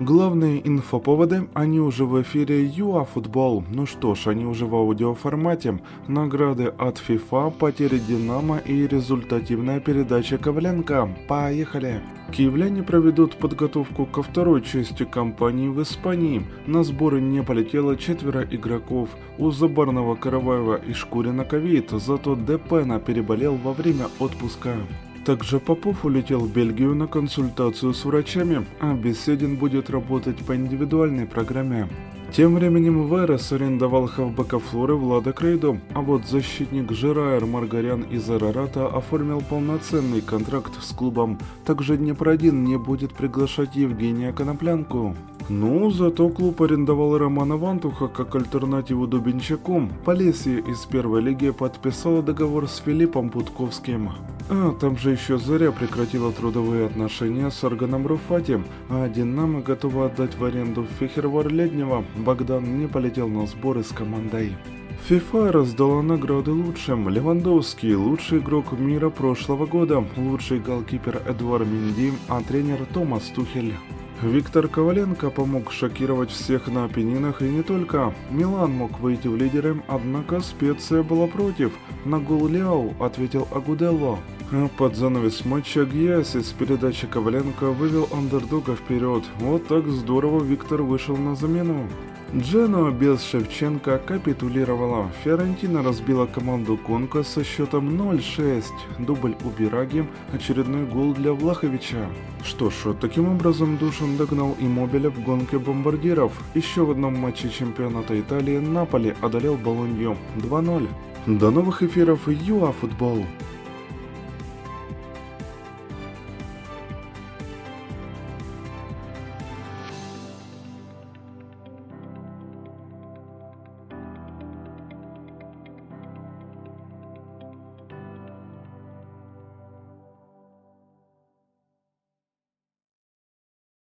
Главные инфоповоды, они уже в эфире ЮАФутбол. Ну что ж, они уже в аудиоформате. Награды от FIFA, потери Динамо и результативная передача Коваленко. Поехали! Киевляне проведут подготовку ко второй части кампании в Испании. На сборы не полетело четверо игроков. У Забарного, Караваева и Шкурина ковид, зато Депена переболел во время отпуска. Также Попов улетел в Бельгию на консультацию с врачами, а Беседин будет работать по индивидуальной программе. Тем временем Верес арендовал хавбека Флоры Влада Крейдо, а вот защитник Жирайер Маргарян из Арарата оформил полноценный контракт с клубом. Также Днепр-1 не будет приглашать Евгения Коноплянку. Ну, зато клуб арендовал Романа Вантуха как альтернативу Дубинчаку. Полесье из первой лиги подписала договор с Филиппом Путковским. А, там же еще Заря прекратила трудовые отношения с органом Руфати, а Динамо готова отдать в аренду Фехервар Леднева. Богдан не полетел на сборы с командой. ФИФА раздала награды лучшим. Левандовский – лучший игрок мира прошлого года, лучший голкипер Эдуард Минди, а тренер Томас Тухель. Виктор Коваленко помог шокировать всех на Апеннинах и не только. Милан мог выйти в лидеры, однако Специя была против. На гол Ляо ответил Агуделло. Под занавес матча Гьяси с передачи Коваленко вывел андердога вперед. Вот так здорово Виктор вышел на замену. Джено без Шевченко капитулировала. Фиорентина разбила команду Конка со счетом 0-6. Дубль у Бираги, очередной гол для Влаховича. Что ж, таким образом Душан догнал и Мобиля в гонке бомбардиров. Еще в одном матче чемпионата Италии Наполи одолел Болонью 2-0. До новых эфиров ЮАФутбол.